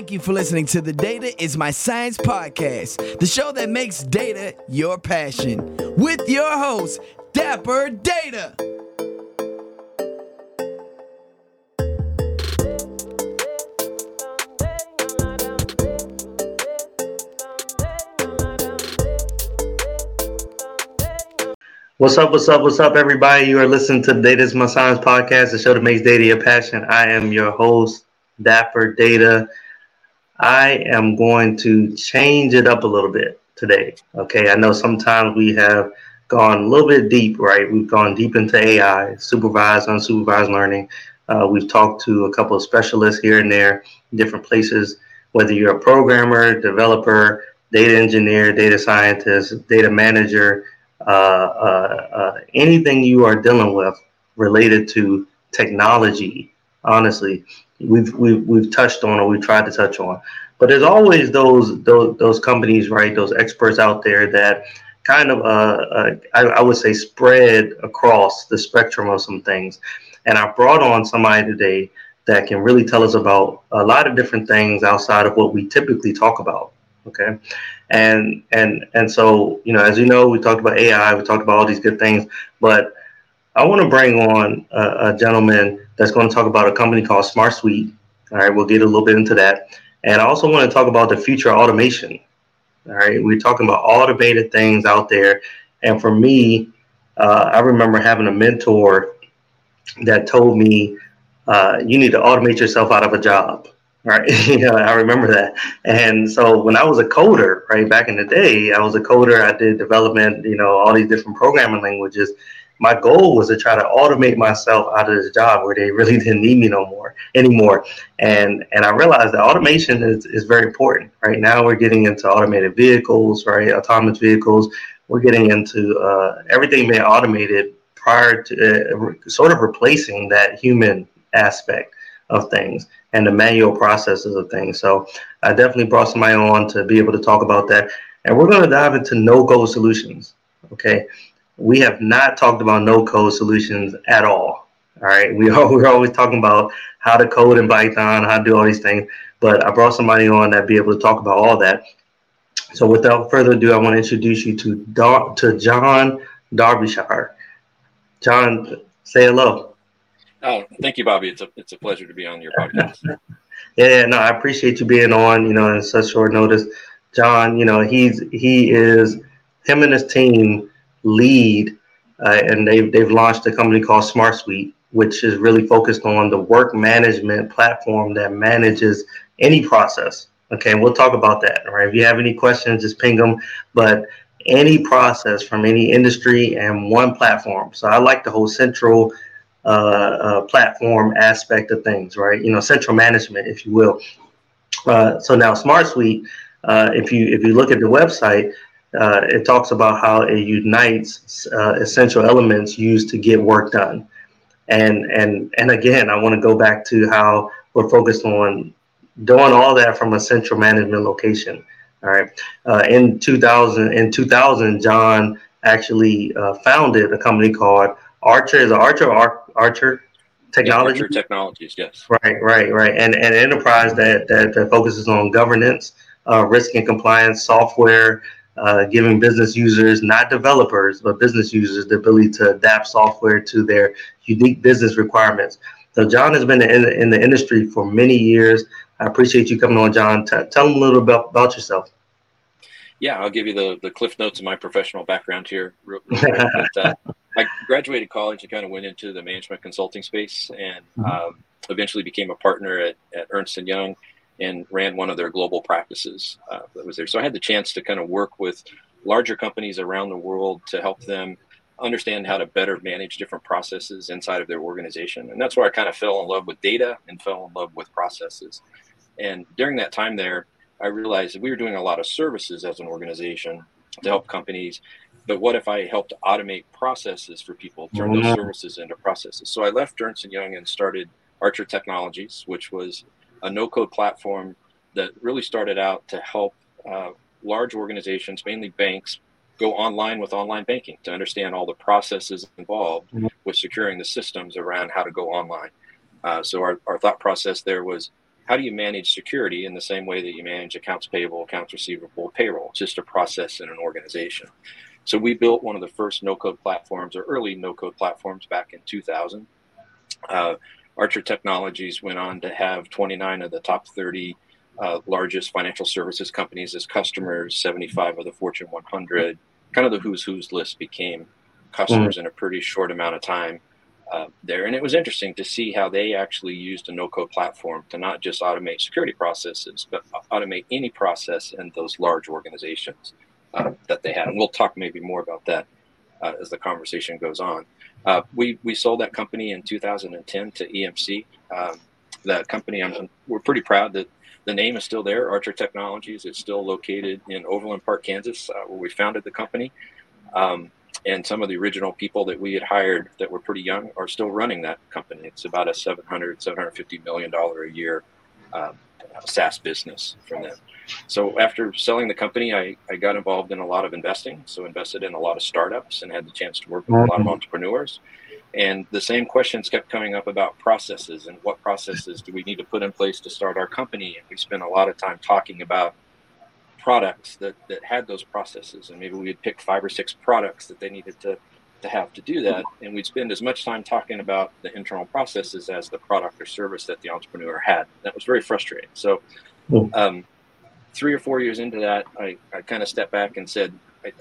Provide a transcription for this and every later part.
Thank you for listening to the Data is My Science podcast, the show that makes data your passion, with your host, Dapper Data. What's up, what's up, what's up, everybody? You are listening to the Data is My Science podcast, the show that makes data your passion. I am your host, Dapper Data. I am going to change it up a little bit today. Okay, I know sometimes we have gone a little bit deep, right? We've gone deep into AI, supervised, unsupervised learning. Uh, we've talked to a couple of specialists here and there, different places, whether you're a programmer, developer, data engineer, data scientist, data manager uh, uh, uh, anything you are dealing with related to technology, honestly, we've, we've, we've touched on or we've tried to touch on. But there's always those, those, those companies, right? Those experts out there that kind of, uh, uh, I, I would say, spread across the spectrum of some things. And I brought on somebody today that can really tell us about a lot of different things outside of what we typically talk about. Okay. And and and so, you know, as you know, we talked about AI, we talked about all these good things, but I want to bring on a, a gentleman that's going to talk about a company called Smart Suite. All right, we'll get a little bit into that. And I also want to talk about the future automation. All right, we're talking about automated things out there. And for me, uh, I remember having a mentor that told me, uh, you need to automate yourself out of a job right? you know, I remember that. And so when I was a coder, right back in the day, I was a coder. I did development, you know, all these different programming languages. My goal was to try to automate myself out of this job where they really didn't need me no more anymore. And and I realized that automation is, is very important. Right now, we're getting into automated vehicles, right? Autonomous vehicles. We're getting into uh, everything being automated prior to uh, sort of replacing that human aspect of things and the manual processes of things. So I definitely brought somebody on to be able to talk about that. And we're going to dive into no-code solutions. Okay. We have not talked about no code solutions at all. All right. We are, we're always talking about how to code in Python, how to do all these things. But I brought somebody on that be able to talk about all that. So without further ado, I want to introduce you to, to John Darbyshire. John, say hello. Oh, thank you, Bobby. It's a it's a pleasure to be on your podcast. yeah, no, I appreciate you being on. You know, in such short notice, John. You know, he's he is him and his team lead, uh, and they've they've launched a company called Smart Suite, which is really focused on the work management platform that manages any process. Okay, we'll talk about that. All right. If you have any questions, just ping them. But any process from any industry and one platform. So I like the whole central uh, uh, platform aspect of things, right? You know, central management, if you will. Uh, so now Smart Suite, uh, if you if you look at the website, uh, it talks about how it unites uh, essential elements used to get work done. And and and again, I want to go back to how we're focused on doing all that from a central management location. All right. in 2000, in 2000, John actually founded a company called Archer. Is Archer Ar- Archer technology. Yeah, Archer Technologies, yes. Right, right, right. And an enterprise that, that, that focuses on governance, uh, risk and compliance, software, uh, giving business users, not developers, but business users, the ability to adapt software to their unique business requirements. So John has been in the, in the industry for many years. I appreciate you coming on, John. T- tell them a little bit about yourself. Yeah, I'll give you the, the cliff notes of my professional background here. Real, real but, uh, I graduated college and kind of went into the management consulting space and mm-hmm. um, eventually became a partner at, at Ernst & Young and ran one of their global practices uh, that was there. So I had the chance to kind of work with larger companies around the world to help them understand how to better manage different processes inside of their organization. And that's where I kind of fell in love with data and fell in love with processes. And during that time there, I realized that we were doing a lot of services as an organization to help companies but what if I helped automate processes for people, turn those services into processes? So I left Ernst & Young and started Archer Technologies, which was a no-code platform that really started out to help uh, large organizations, mainly banks, go online with online banking to understand all the processes involved mm-hmm. with securing the systems around how to go online. Uh, so our, our thought process there was how do you manage security in the same way that you manage accounts payable, accounts receivable, payroll? It's just a process in an organization. So we built one of the first no-code platforms or early no-code platforms back in 2000. Uh, Archer Technologies went on to have 29 of the top 30 uh, largest financial services companies as customers, 75 of the Fortune 100. Kind of the who's who's list became customers mm. in a pretty short amount of time uh, there. And it was interesting to see how they actually used a no code platform to not just automate security processes, but automate any process in those large organizations uh, that they had. And we'll talk maybe more about that uh, as the conversation goes on. Uh, we, we sold that company in 2010 to EMC. Um, that company, I'm, we're pretty proud that the name is still there, Archer Technologies. is still located in Overland Park, Kansas, uh, where we founded the company. Um, and some of the original people that we had hired that were pretty young are still running that company. It's about a 700, 750 million dollar a year um, SaaS business from them. So after selling the company, I, I got involved in a lot of investing. So invested in a lot of startups and had the chance to work with a lot of mm-hmm. entrepreneurs. And the same questions kept coming up about processes and what processes do we need to put in place to start our company. And we spent a lot of time talking about products that, that had those processes and maybe we'd pick five or six products that they needed to, to have to do that and we'd spend as much time talking about the internal processes as the product or service that the entrepreneur had. That was very frustrating. So um, three or four years into that i, I kind of stepped back and said I,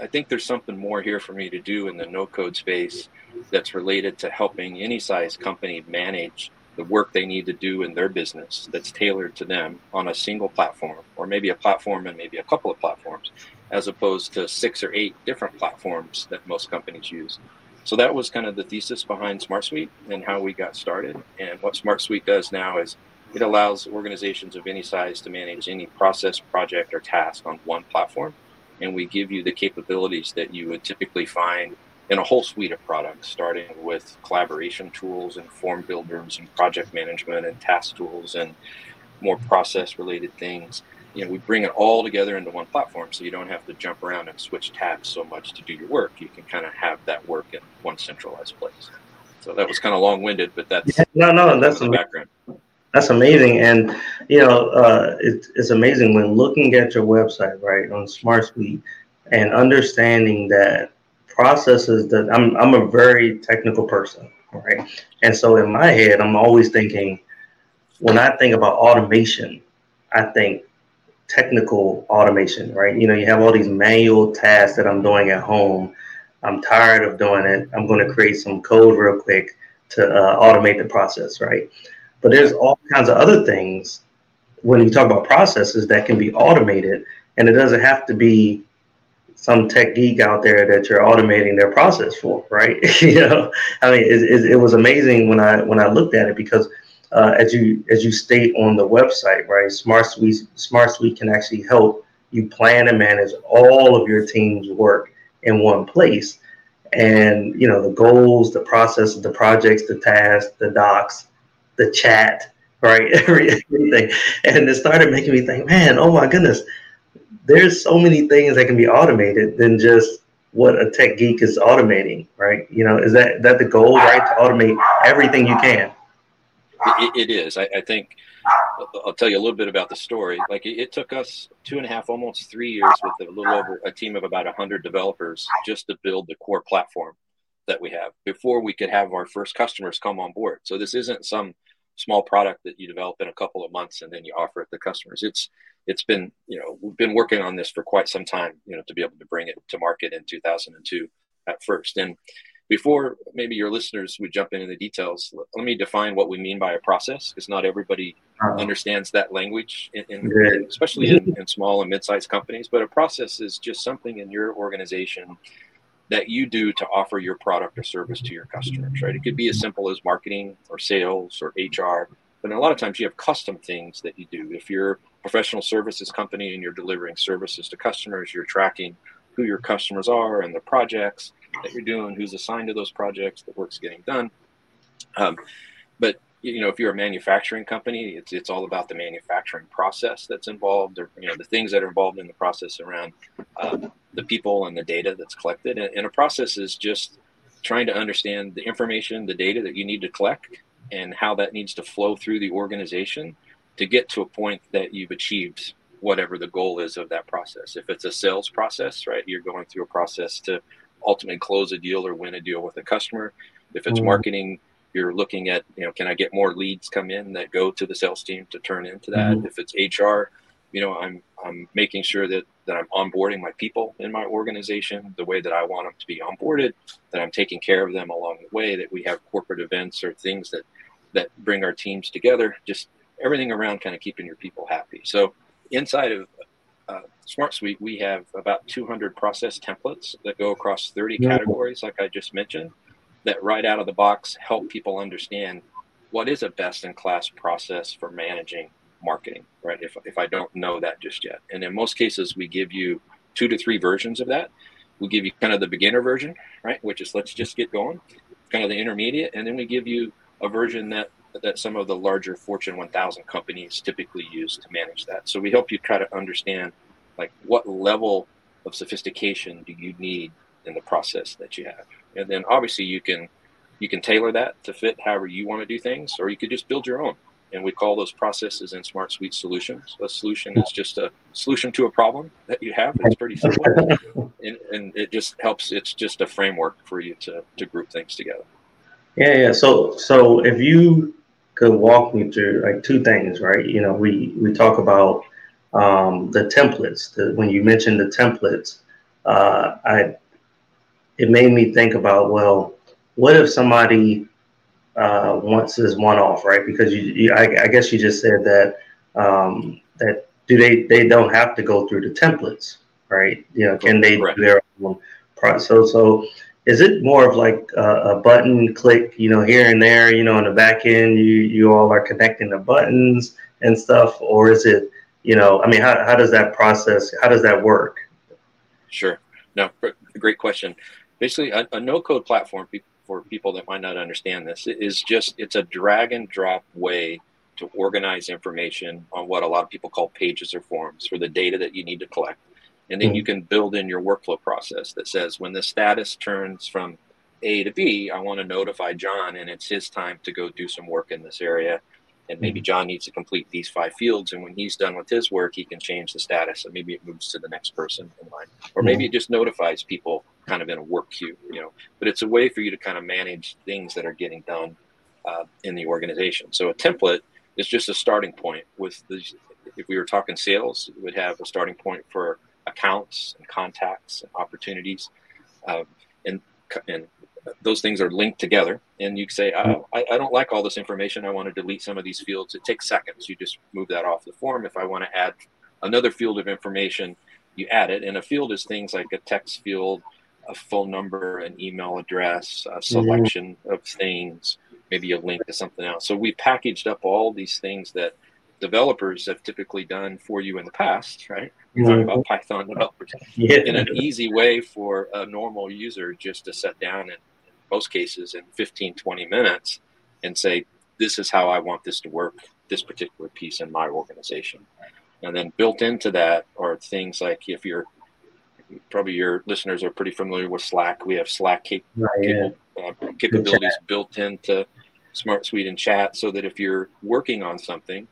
I think there's something more here for me to do in the no code space that's related to helping any size company manage the work they need to do in their business that's tailored to them on a single platform or maybe a platform and maybe a couple of platforms as opposed to six or eight different platforms that most companies use. So that was kind of the thesis behind SmartSuite and how we got started. And what SmartSuite does now is it allows organizations of any size to manage any process project or task on one platform. And we give you the capabilities that you would typically find in a whole suite of products, starting with collaboration tools and form builders and project management and task tools and more process related things. You know, we bring it all together into one platform so you don't have to jump around and switch tabs so much to do your work. You can kind of have that work in one centralized place. So that was kind of long winded, but that's yeah, no, no, that's the background. That's amazing, and you know, uh, it, it's amazing when looking at your website, right, on SmartSuite, and understanding that processes that I'm I'm a very technical person, right? And so in my head, I'm always thinking when I think about automation, I think technical automation, right? You know, you have all these manual tasks that I'm doing at home. I'm tired of doing it. I'm going to create some code real quick to uh, automate the process, right? But there's all kinds of other things when you talk about processes that can be automated, and it doesn't have to be some tech geek out there that you're automating their process for, right? you know, I mean, it, it, it, was amazing when I when I looked at it because uh, as you as you state on the website, right, Smart Suite Smart Suite can actually help you plan and manage all of your team's work in one place, and you know the goals, the process, the projects, the tasks, the docs, the chat, right, everything, and it started making me think, man, oh my goodness there's so many things that can be automated than just what a tech geek is automating, right? You know, is that that the goal, right? To automate everything you can. it, it is. I, I, think I'll tell you a little bit about the story. Like it, it, took us two and a half, almost three years with a little over a team of about hundred developers just to build the core platform that we have before we could have our first customers come on board. So this isn't some small product that you develop in a couple of months and then you offer it to customers. It's it's been you know we've been working on this for quite some time you know to be able to bring it to market in 2002 at first and before maybe your listeners would jump into the details let me define what we mean by a process because not everybody uh-huh. understands that language in, in especially in, in small and mid-sized companies but a process is just something in your organization that you do to offer your product or service to your customers right it could be as simple as marketing or sales or hr but a lot of times you have custom things that you do if you're a professional services company and you're delivering services to customers, you're tracking who your customers are and the projects that you're doing, who's assigned to those projects, the work's getting done. Um, but you know, if you're a manufacturing company, it's it's all about the manufacturing process that's involved, or you know, the things that are involved in the process around um, the people and the data that's collected. And, and a process is just trying to understand the information, the data that you need to collect, and how that needs to flow through the organization to get to a point that you've achieved whatever the goal is of that process. If it's a sales process, right, you're going through a process to ultimately close a deal or win a deal with a customer. If it's mm-hmm. marketing, you're looking at, you know, can I get more leads come in that go to the sales team to turn into that? Mm-hmm. If it's HR, you know, I'm I'm making sure that that I'm onboarding my people in my organization the way that I want them to be onboarded, that I'm taking care of them along the way, that we have corporate events or things that that bring our teams together, just everything around kind of keeping your people happy. So inside of uh, Smart Suite, we have about 200 process templates that go across 30 categories, like I just mentioned, that right out of the box help people understand what is a best in class process for managing marketing, right? If, if I don't know that just yet. And in most cases, we give you two to three versions of that. We give you kind of the beginner version, right? Which is let's just get going, kind of the intermediate. And then we give you a version that that some of the larger Fortune 1000 companies typically use to manage that. So we help you try to understand like what level of sophistication do you need in the process that you have. And then obviously you can you can tailor that to fit however you want to do things, or you could just build your own. And we call those processes in Smart Suite solutions. A solution is just a solution to a problem that you have. It's pretty simple, and, and it just helps. It's just a framework for you to to group things together. Yeah, yeah. So, so if you could walk me through like two things, right? You know, we we talk about um, the templates. The, when you mentioned the templates, uh, I it made me think about well, what if somebody uh, wants this one off, right? Because you, you I, I, guess you just said that um, that do they they don't have to go through the templates, right? You know, can they do their own process? So, so is it more of like a, a, button click, you know, here and there, you know, on the back end, you you all are connecting the buttons and stuff, or is it, you know, I mean, how how does that process, how does that work? Sure. No, great question. Basically, a, a no code platform for people that might not understand this is just it's a drag and drop way to organize information on what a lot of people call pages or forms for the data that you need to collect and then you hmm. can build in your workflow process that says when the status turns from A to B, I want to notify John and it's his time to go do some work in this area. And maybe hmm. John needs to complete these five fields. And when he's done with his work, he can change the status. And maybe it moves to the next person in line. Or maybe it just notifies people kind of in a work queue, you know. But it's a way for you to kind of manage things that are getting done uh, in the organization. So a template is just a starting point with the, if we were talking sales, it would have a starting point for accounts and contacts and opportunities, um, and and those things are linked together. And you say, oh, I, I don't like all this information. I want to delete some of these fields. It takes seconds. You just move that off the form. If I want to add another field of information, you add it. And a field is things like a text field, a phone number, an email address, a selection mm-hmm. of things, maybe a link to something else. So we packaged up all these things that developers have typically done for you in the past, right? You're talking about mm-hmm. Python developers yeah. in an easy way for a normal user just to sit down and in most cases in 15, 20 minutes and say, this is how I want this to work, this particular piece in my organization. And then built into that are things like if you're probably your listeners are pretty familiar with Slack. We have Slack cap- right, yeah. uh, capabilities built into Smart Suite and Chat so that if you're working on something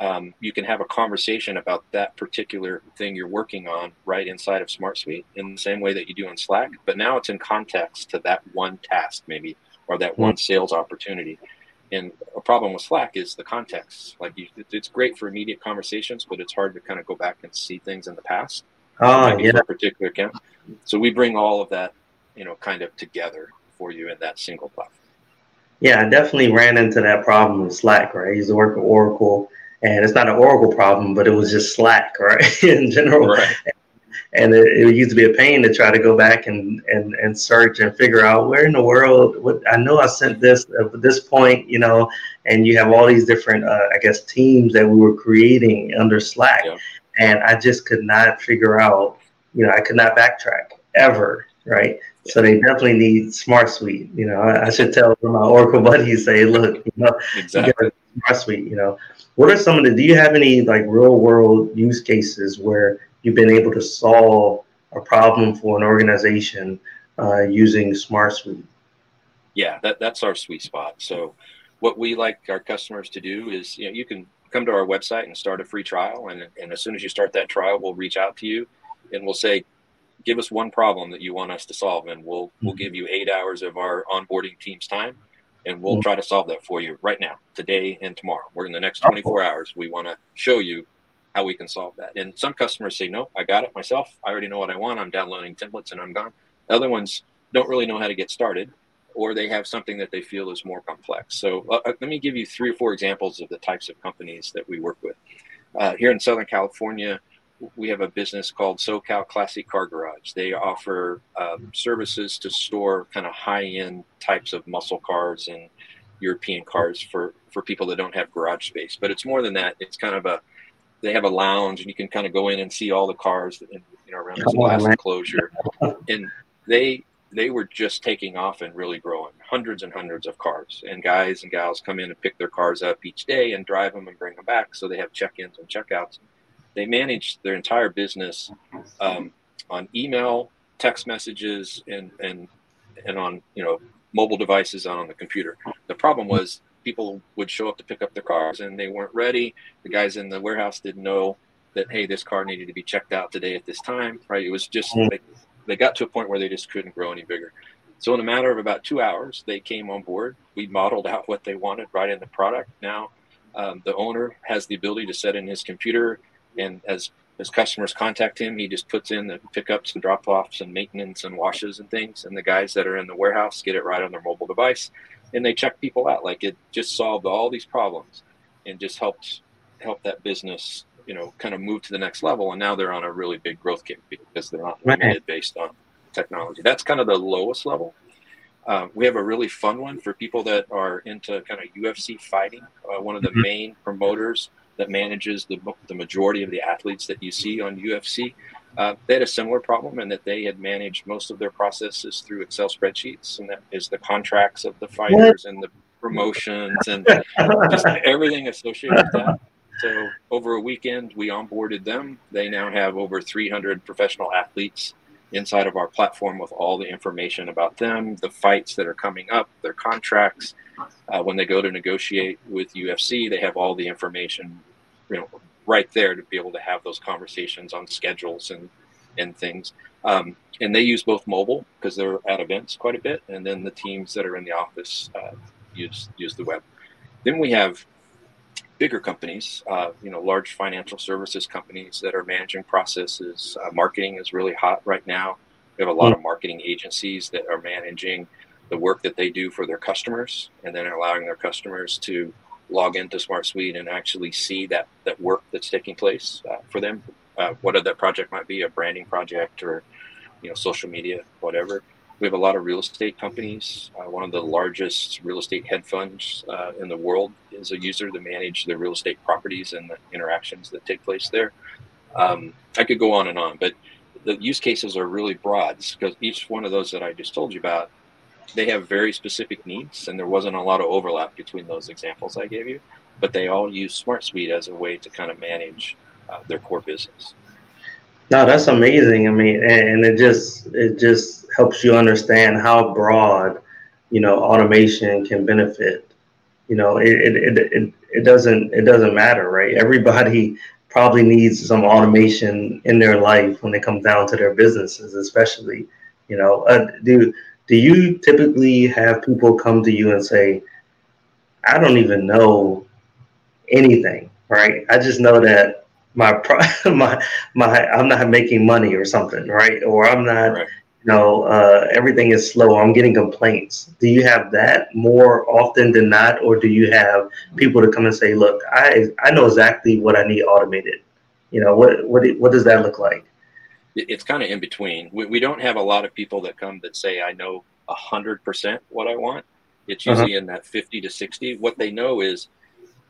um, you can have a conversation about that particular thing you're working on right inside of Smart Suite in the same way that you do in Slack. But now it's in context to that one task, maybe, or that one sales opportunity. And a problem with Slack is the context. Like, you, it's great for immediate conversations, but it's hard to kind of go back and see things in the past. Oh, yeah. For a particular account. So we bring all of that, you know, kind of together for you in that single platform. Yeah, I definitely ran into that problem with Slack, right? I used to work with Oracle and it's not an Oracle problem, but it was just Slack, right? in general. Right. And it, it, used to be a pain to try to go back and, and, and search and figure out where in the world. What I know I sent this at this point, you know, and you have all these different, uh, I guess, teams that we were creating under Slack, yeah. And I just could not figure out. You know, I could not backtrack ever, right? So they definitely need Smart Suite. You know, I, I should tell my Oracle buddies, say, look, you know, exactly. you Smart Suite. You know, what are some of the? Do you have any like real world use cases where you've been able to solve a problem for an organization uh, using Smart Suite? Yeah, that, that's our sweet spot. So, what we like our customers to do is, you know, you can come to our website and start a free trial. And, and as soon as you start that trial, we'll reach out to you and we'll say, give us one problem that you want us to solve. And we'll, mm-hmm. we'll give you eight hours of our onboarding team's time and we'll mm-hmm. try to solve that for you right now, today and tomorrow. We're in the next 24 hours. We want to show you how we can solve that. And some customers say, no, I got it myself. I already know what I want. I'm downloading templates and I'm gone. Other ones don't really know how to get started or they have something that they feel is more complex. So uh, uh, let me give you three or four examples of the types of companies that we work with. Uh, here in Southern California, we have a business called SoCal Classic Car Garage. They offer um, services to store kind of high-end types of muscle cars and European cars for for people that don't have garage space. But it's more than that. It's kind of a they have a lounge and you can kind of go in and see all the cars in, you know around this glass enclosure. And they they were just taking off and really growing. Hundreds and hundreds of cars. And guys and gals come in and pick their cars up each day and drive them and bring them back. So they have check-ins and checkouts. They manage their entire business um, on email text messages and and and on you know mobile devices on the computer. The problem was people would show up to pick up their cars and they weren't ready. The guys in the warehouse didn't know that hey this car needed to be checked out today at this time right? It was just like they got to a point where they just couldn't grow any bigger. So in a matter of about two hours, they came on board. We modeled out what they wanted right in the product. Now um, the owner has the ability to set in his computer, and as as customers contact him, he just puts in the pickups and drop offs and maintenance and washes and things. And the guys that are in the warehouse get it right on their mobile device, and they check people out. Like it just solved all these problems, and just helped help that business you know kind of move to the next level and now they're on a really big growth kick because they're not limited based on technology that's kind of the lowest level uh, we have a really fun one for people that are into kind of UFC fighting. Uh, one of the mm-hmm. main promoters that manages the, the majority of the athletes that you see on UFC, uh, they had a similar problem in that they had managed most of their processes through Excel spreadsheets, and that is the contracts of the fighters and the promotions and just everything associated with that. So over a weekend, we onboarded them. They now have over 300 professional athletes inside of our platform with all the information about them, the fights that are coming up, their contracts. Uh, when they go to negotiate with UFC, they have all the information, you know, right there to be able to have those conversations on schedules and and things. Um, and they use both mobile because they're at events quite a bit, and then the teams that are in the office uh, use use the web. Then we have bigger companies, uh, you know, large financial services companies that are managing processes. Uh, marketing is really hot right now. We have a lot of marketing agencies that are managing the work that they do for their customers, and then allowing their customers to log into SmartSuite and actually see that that work that's taking place uh, for them. Uh, whatever that project might be, a branding project or you know, social media, whatever. We have a lot of real estate companies. Uh, one of the largest real estate hedge funds uh, in the world is a user to manage the real estate properties and the interactions that take place there. Um, I could go on and on, but the use cases are really broad because each one of those that I just told you about, they have very specific needs, and there wasn't a lot of overlap between those examples I gave you. But they all use SmartSuite as a way to kind of manage uh, their core business. No, that's amazing. I mean, and it just it just helps you understand how broad, you know, automation can benefit. You know, it it, it, it doesn't it doesn't matter, right? Everybody probably needs some automation in their life when it comes down to their businesses, especially. You know, uh, do do you typically have people come to you and say, "I don't even know anything," right? I just know that my my my I'm not making money or something, right? Or I'm not, right. You know, uh, everything is slow. I'm getting complaints. Do you have that more often than not, or do you have people to come and say, "Look, I I know exactly what I need automated." You know, what what what does that look like? It's kind of in between. We, we don't have a lot of people that come that say, "I know a hundred percent what I want." It's uh-huh. usually uh-huh. in that fifty to sixty. What they know is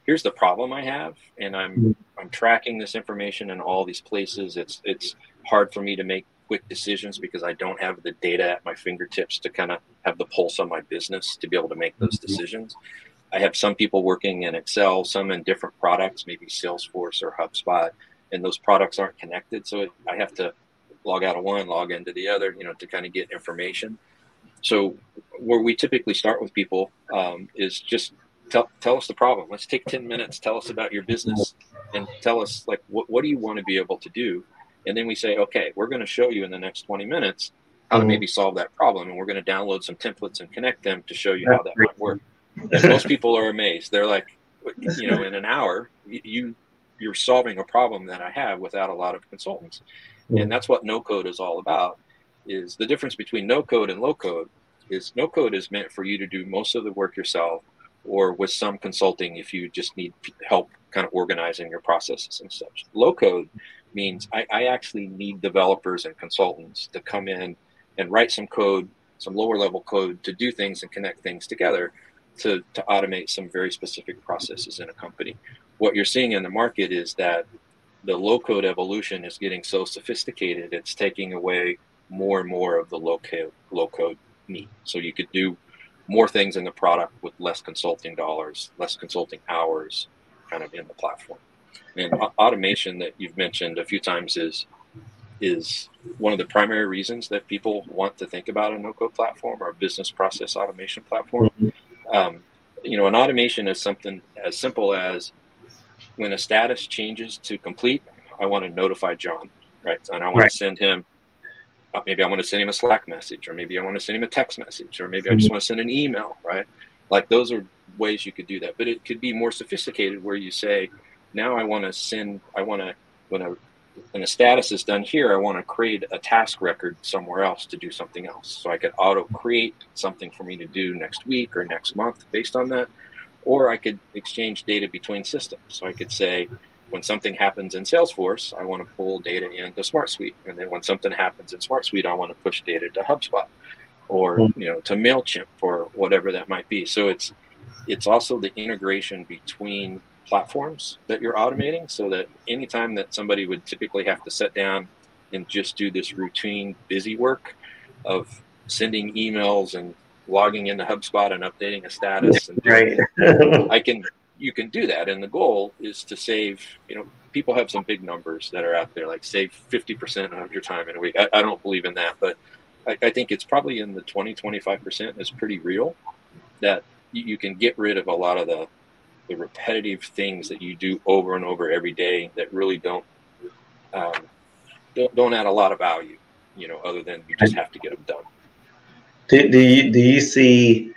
here's the problem I have, and I'm mm-hmm. I'm tracking this information in all these places. It's it's hard for me to make quick decisions because I don't have the data at my fingertips to kind of have the pulse on my business to be able to make those mm-hmm. decisions. I have some people working in Excel, some in different products, maybe Salesforce or HubSpot, and those products aren't connected. So I have to log out of one, log into the other, you know, to kind of get information. So where we typically start with people um, is just tell tell us the problem. Let's take ten minutes. Tell us about your business, and tell us like what what do you want to be able to do, and then we say, okay, we're going to show you in the next twenty minutes how to mm-hmm. maybe solve that problem, and we're going to download some templates and connect them to show you how that might work. And most people are amazed. They're like, you know, in an hour, you you're solving a problem that I have without a lot of consultants, and that's what no code is all about. Is the difference between no code and low code is no code is meant for you to do most of the work yourself or with some consulting if you just need help kind of organizing your processes and such. Low code means I, I, actually need developers and consultants to come in and write some code, some lower level code to do things and connect things together to, to automate some very specific processes in a company. What you're seeing in the market is that the low code evolution is getting so sophisticated, it's taking away more and more of the low code, low code need. So you could do more things in the product with less consulting dollars, less consulting hours, kind of in the platform. And automation that you've mentioned a few times is is one of the primary reasons that people want to think about a no-code platform or a business process automation platform. Mm-hmm. Um, you know, an automation is something as simple as when a status changes to complete, I want to notify John, right? And I want right. to send him uh, maybe I want to send him a Slack message, or maybe I want to send him a text message, or maybe I just mm-hmm. want to send an email, right? Like those are ways you could do that. But it could be more sophisticated where you say, now I want to send, I want to, when a, when a status is done here, I want to create a task record somewhere else to do something else. So I could auto create something for me to do next week or next month based on that. Or I could exchange data between systems. So I could say, when something happens in Salesforce, I want to pull data into Smart Suite. and then when something happens in Smart Suite, I want to push data to HubSpot, or hmm. you know to Mailchimp, or whatever that might be. So it's it's also the integration between platforms that you're automating, so that anytime that somebody would typically have to sit down and just do this routine busy work of sending emails and logging into HubSpot and updating a status, and right. I can you can do that. And the goal is to save, you know, people have some big numbers that are out there, like save 50% of your time in a week. I, I don't believe in that, but I, I, think it's probably in the 20, 25% is pretty real that you, you can get rid of a lot of the, the repetitive things that you do over and over every day that really don't, um, don't, don't add a lot of value, you know, other than you just have to get them done. Do, do you, do you see,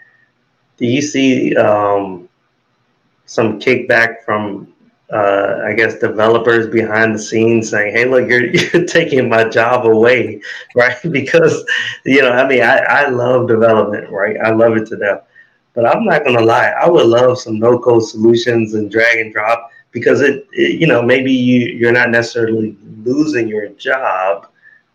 do you see, um, some kickback from uh, I guess developers behind the scenes saying, "Hey, look, you're you're taking my job away, right?" because you know, I mean, I, I love development, right? I love it to death. But I'm not gonna lie, I would love some no-code solutions and drag and drop because it, it you know, maybe you you're not necessarily losing your job,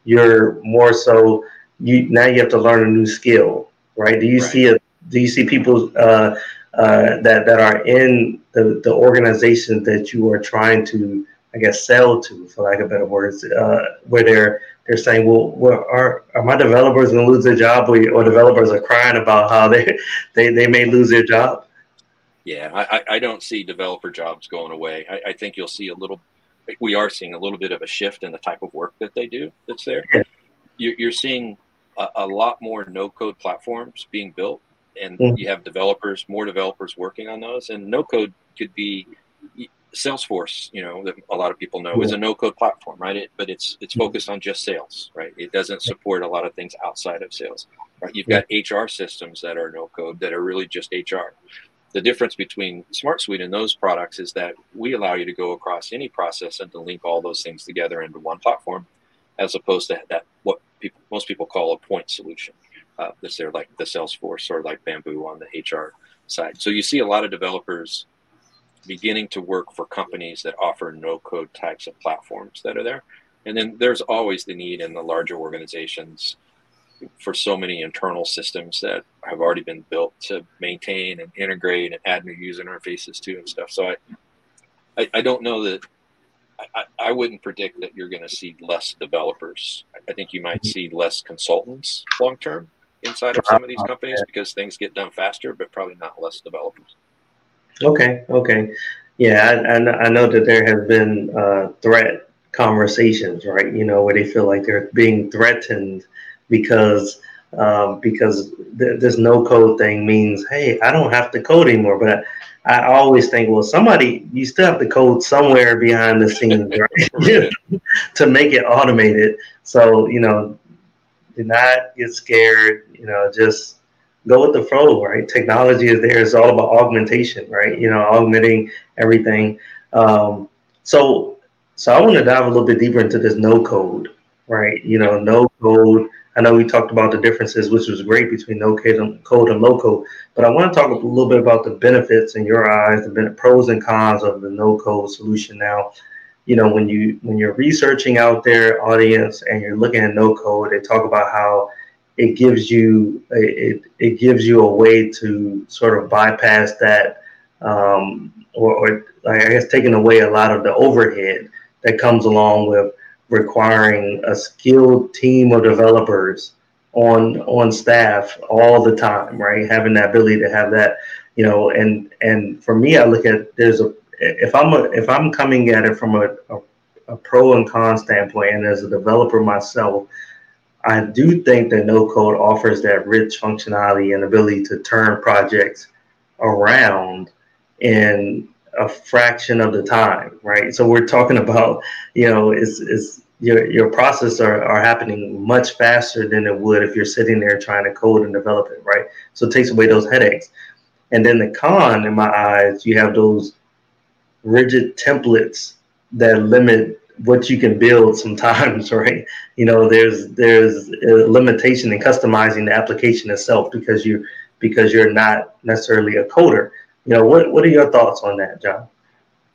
you're more so you now you have to learn a new skill, right? Do you right. see a do you see people uh, uh, that that are in the, the organization that you are trying to, I guess, sell to, for lack of better words, uh, where they're they're saying, well, well are, are my developers going to lose their job, or, or developers are crying about how they, they they may lose their job? Yeah, I, I don't see developer jobs going away. I, I think you'll see a little. We are seeing a little bit of a shift in the type of work that they do that's there. Yeah. You're seeing a, a lot more no code platforms being built and mm-hmm. you have developers, more developers working on those. And no code could be Salesforce, you know, that a lot of people know is a no code platform, right? It, but it's it's focused on just sales, right? It doesn't support a lot of things outside of sales, right? You've got HR systems that are no code that are really just HR. The difference between SmartSuite and those products is that we allow you to go across any process and to link all those things together into one platform, as opposed to that what people most people call a point solution uh, that's there, like the Salesforce or like Bamboo on the HR side. So you see a lot of developers beginning to work for companies that offer no code types of platforms that are there. And then there's always the need in the larger organizations for so many internal systems that have already been built to maintain and integrate and add new user interfaces to and stuff. So I, I, I don't know that I, I wouldn't predict that you're going to see less developers. I think you might mm-hmm. see less consultants long term inside of some of these uh-huh. companies because things get done faster, but probably not less developers. Okay, okay, yeah, I, I know that there has been uh, threat conversations, right? You know, where they feel like they're being threatened because um, because th- this no code thing means, hey, I don't have to code anymore. But I, I, always think, well, somebody, you still have to code somewhere behind the scenes, right? to make it automated. So, you know, do not get scared, you know, just go with the flow, right? Technology is there. It's all about augmentation, right? You know, augmenting everything. Um, so, so I want to dive a little bit deeper into this no code, right? You know, no code I know we talked about the differences, which was great between no code and, low code, but I want to talk a little bit about the benefits in your eyes, the pros and cons of the no code solution. Now, you know, when you when you're researching out there, audience, and you're looking at no code, they talk about how it gives you it it gives you a way to sort of bypass that, um, or, or I guess taking away a lot of the overhead that comes along with requiring a skilled team of developers on on staff all the time, right? Having that ability to have that, you know, and and for me, I look at there's a if I'm a, if I'm coming at it from a, a, a pro and con standpoint, and as a developer myself, I do think that no code offers that rich functionality and ability to turn projects around in a fraction of the time, right? So we're talking about, you know, is is your your process are, are happening much faster than it would if you're sitting there trying to code and develop it, right? So it takes away those headaches. And then the con, in my eyes, you have those rigid templates that limit what you can build sometimes, right? You know, there's there's a limitation in customizing the application itself because you because you're not necessarily a coder. You know, what what are your thoughts on that, John?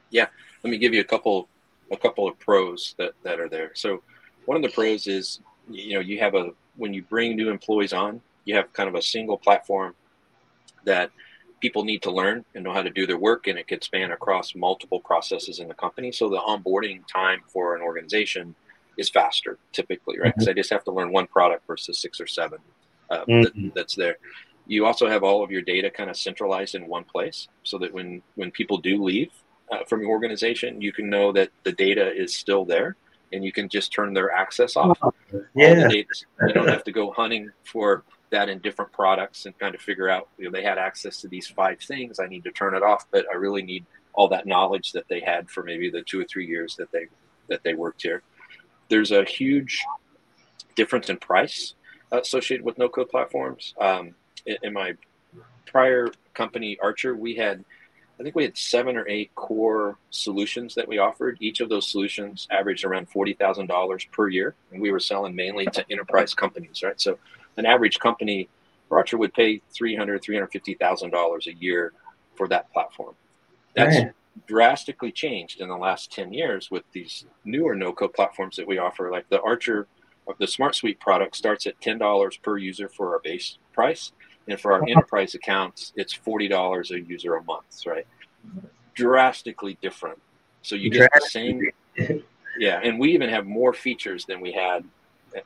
Yeah, let me give you a couple a couple of pros that that are there. So one of the pros is you know you have a when you bring new employees on, you have kind of a single platform that people need to learn and know how to do their work and it could span across multiple processes in the company. So the onboarding time for an organization is faster typically right? Because mm-hmm. i just have to learn one product versus six or seven uh, mm-hmm. that, that's there. You also have all of your data kind of centralized in one place so that when when people do leave uh, from your organization you can know that the data is still there and you can just turn their access off. Yeah. you don't have to go hunting for that in different products and kind of figure out you know they had access to these five things i need to turn it off but i really need all that knowledge that they had for maybe the two or three years that they that they worked here there's a huge difference in price associated with no code platforms um, in my prior company, Archer, we had, I think we had seven or eight core solutions that we offered. Each of those solutions averaged around $40,000 per year. And we were selling mainly to enterprise companies, right? So an average company, Archer would pay $300,000, $350,000 a year for that platform. That's right. drastically changed in the last 10 years with these newer no code platforms that we offer, like the Archer of the Smart Suite product starts at $10 per user for our base price and for our uh-huh. enterprise accounts, it's forty dollars a user a month, right? Drastically different. So you get the same. Yeah, and we even have more features than we had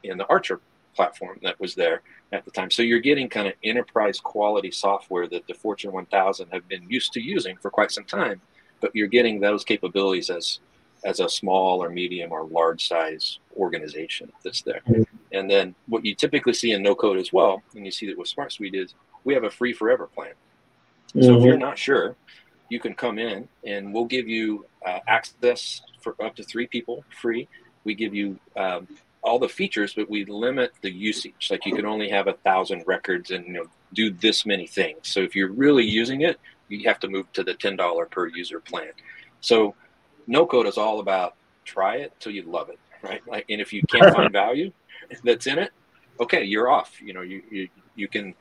in the Archer platform that was there at the time. So you're getting kind of enterprise quality software that the Fortune 1000 have been used to using for quite some time, but you're getting those capabilities as as a small or medium or large size organization that's there. Mm-hmm. And then what you typically see in no code as well, and you see that with Smart Suite is we have a free forever plan. So mm-hmm. if you're not sure, you can come in and we'll give you uh, access for up to three people free. We give you um, all the features, but we limit the usage. Like you can only have a thousand records and you know do this many things. So if you're really using it, you have to move to the ten dollar per user plan. So no code is all about try it till you love it, right? Like, and if you can't find value that's in it, okay, you're off. You know, you you, you can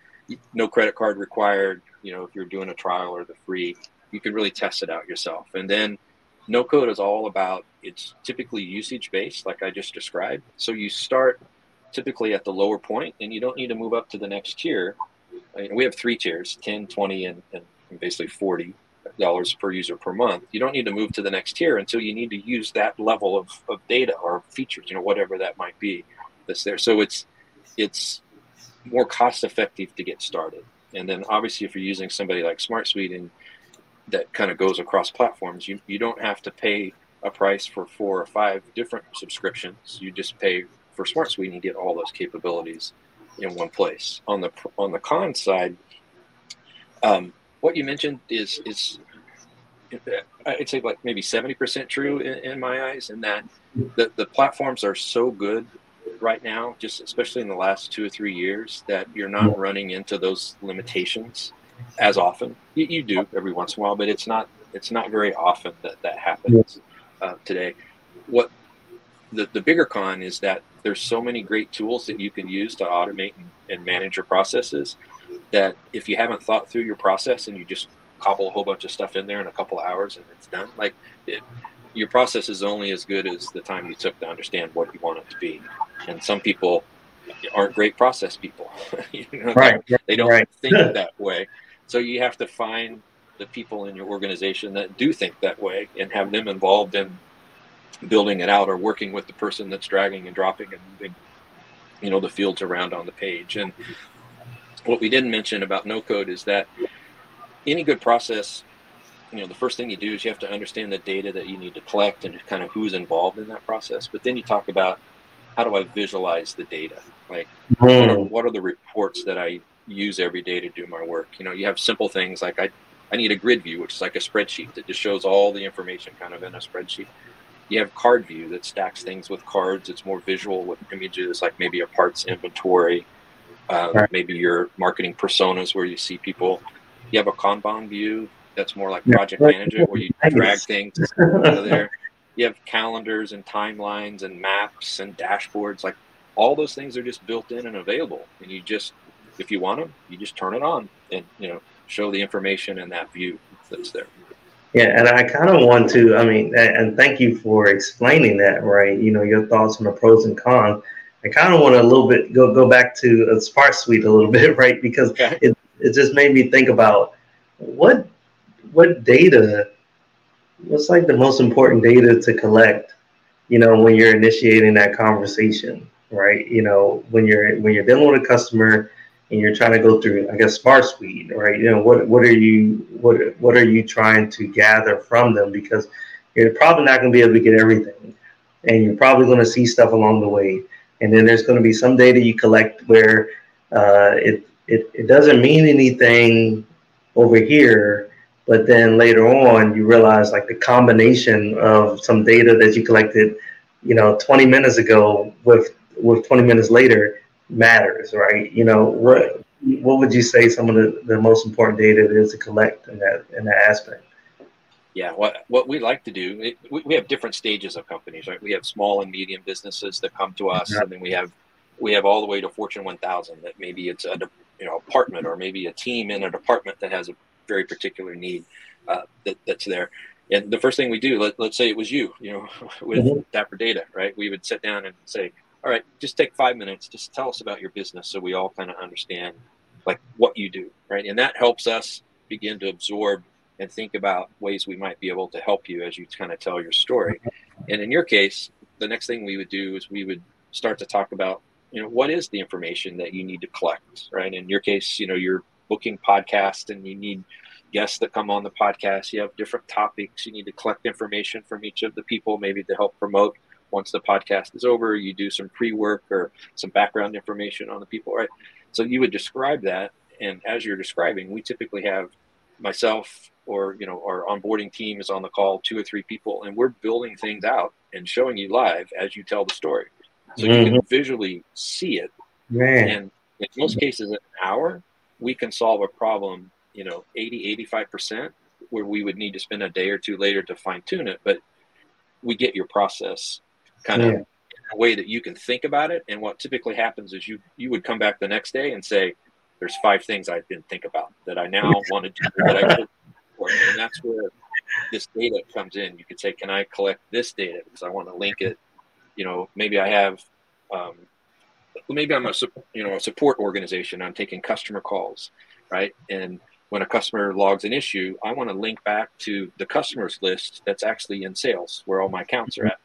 no credit card required. You know, if you're doing a trial or the free, you can really test it out yourself. And then no code is all about it's typically usage based, like I just described. So you start typically at the lower point and you don't need to move up to the next tier. We have three tiers 10, 20, and, and basically 40 dollars per user per month. You don't need to move to the next tier until you need to use that level of, of data or features, you know, whatever that might be that's there. So it's it's more cost effective to get started. And then obviously if you're using somebody like Smart Suite and that kind of goes across platforms, you, you don't have to pay a price for four or five different subscriptions. You just pay for Smart Suite and you get all those capabilities in one place. On the on the con side, um, what you mentioned is is I'd say like maybe seventy percent true in, in, my eyes, in that the the platforms are so good right now, just especially in the last two or three years, that you're not running into those limitations as often. You, you do every once in a while, but it's not it's not very often that that happens uh, today. What the, the bigger con is that there's so many great tools that you can use to automate and, and manage your processes that if you haven't thought through your process and you just cobble a whole bunch of stuff in there in a couple of hours and it's done, like it, your process is only as good as the time you took to understand what you want it to be. And some people aren't great process people. you know, right. They don't right. think that way. So you have to find the people in your organization that do think that way and have them involved in building it out or working with the person that's dragging and dropping and moving, you know, the fields around on the page. And what we didn't mention about no code is that any good process, you know, the first thing you do is you have to understand the data that you need to collect and kind of who's involved in that process. But then you talk about how do I visualize the data? Like, what, are, what are the reports that I use every day to do my work? You know, you have simple things like I, I need a grid view, which is like a spreadsheet that just shows all the information kind of in a spreadsheet. You have card view that stacks things with cards. It's more visual with images, like maybe a parts inventory, uh, right. maybe your marketing personas where you see people. You have a Kanban view that's more like project yeah. management where you drag things out of there. You have calendars and timelines and maps and dashboards. Like all those things are just built in and available. And you just, if you want them, you just turn it on and you know show the information in that view that's there. Yeah, and I kind of want to, I mean, and thank you for explaining that, right? You know, your thoughts on the pros and cons. I kind of want to a little bit go go back to a Smart Suite a little bit, right? Because okay. it, it just made me think about what what data, what's like the most important data to collect, you know, when you're initiating that conversation, right? You know, when you're when you're dealing with a customer and you're trying to go through, I guess, Smart Suite, right? You know, what what are you what what are you trying to gather from them? Because you're probably not going to be able to get everything, and you're probably going to see stuff along the way. And then there's going to be some data you collect where uh, it, it it doesn't mean anything over here, but then later on you realize like the combination of some data that you collected, you know, 20 minutes ago with with 20 minutes later matters, right? You know, what what would you say some of the, the most important data is to collect in that in that aspect? Yeah, what what we like to do, it, we, we have different stages of companies, right? We have small and medium businesses that come to us, yeah. and then we have we have all the way to Fortune 1000 that maybe it's a you know apartment or maybe a team in a department that has a very particular need uh, that, that's there. And the first thing we do, let, let's say it was you, you know, with mm-hmm. Dapper Data, right? We would sit down and say, all right, just take five minutes. Just tell us about your business so we all kind of understand like what you do, right? And that helps us begin to absorb and think about ways we might be able to help you as you kind of tell your story. And in your case, the next thing we would do is we would start to talk about, you know, what is the information that you need to collect, right? In your case, you know, you're booking podcasts and you need guests that come on the podcast. You have different topics. You need to collect information from each of the people, maybe to help promote once the podcast is over, you do some pre work or some background information on the people, right? So you would describe that. And as you're describing, we typically have myself or, you know, our onboarding team is on the call, two or three people, and we're building things out and showing you live as you tell the story. So mm-hmm. you can mm-hmm. visually see it. Man. And in most cases, in an hour, we can solve a problem, you know, 80, 85% where we would need to spend a day or two later to fine tune it. But we get your process kind of yeah. a way that you can think about it. And what typically happens is you you would come back the next day and say, "There's five things I didn't think about that I now want to do that I could." And that's where this data comes in. You could say, "Can I collect this data because I want to link it?" You know, maybe I have. Um, maybe I'm a you know a support organization. I'm taking customer calls, right? And when a customer logs an issue, I want to link back to the customers list that's actually in sales, where all my accounts are at.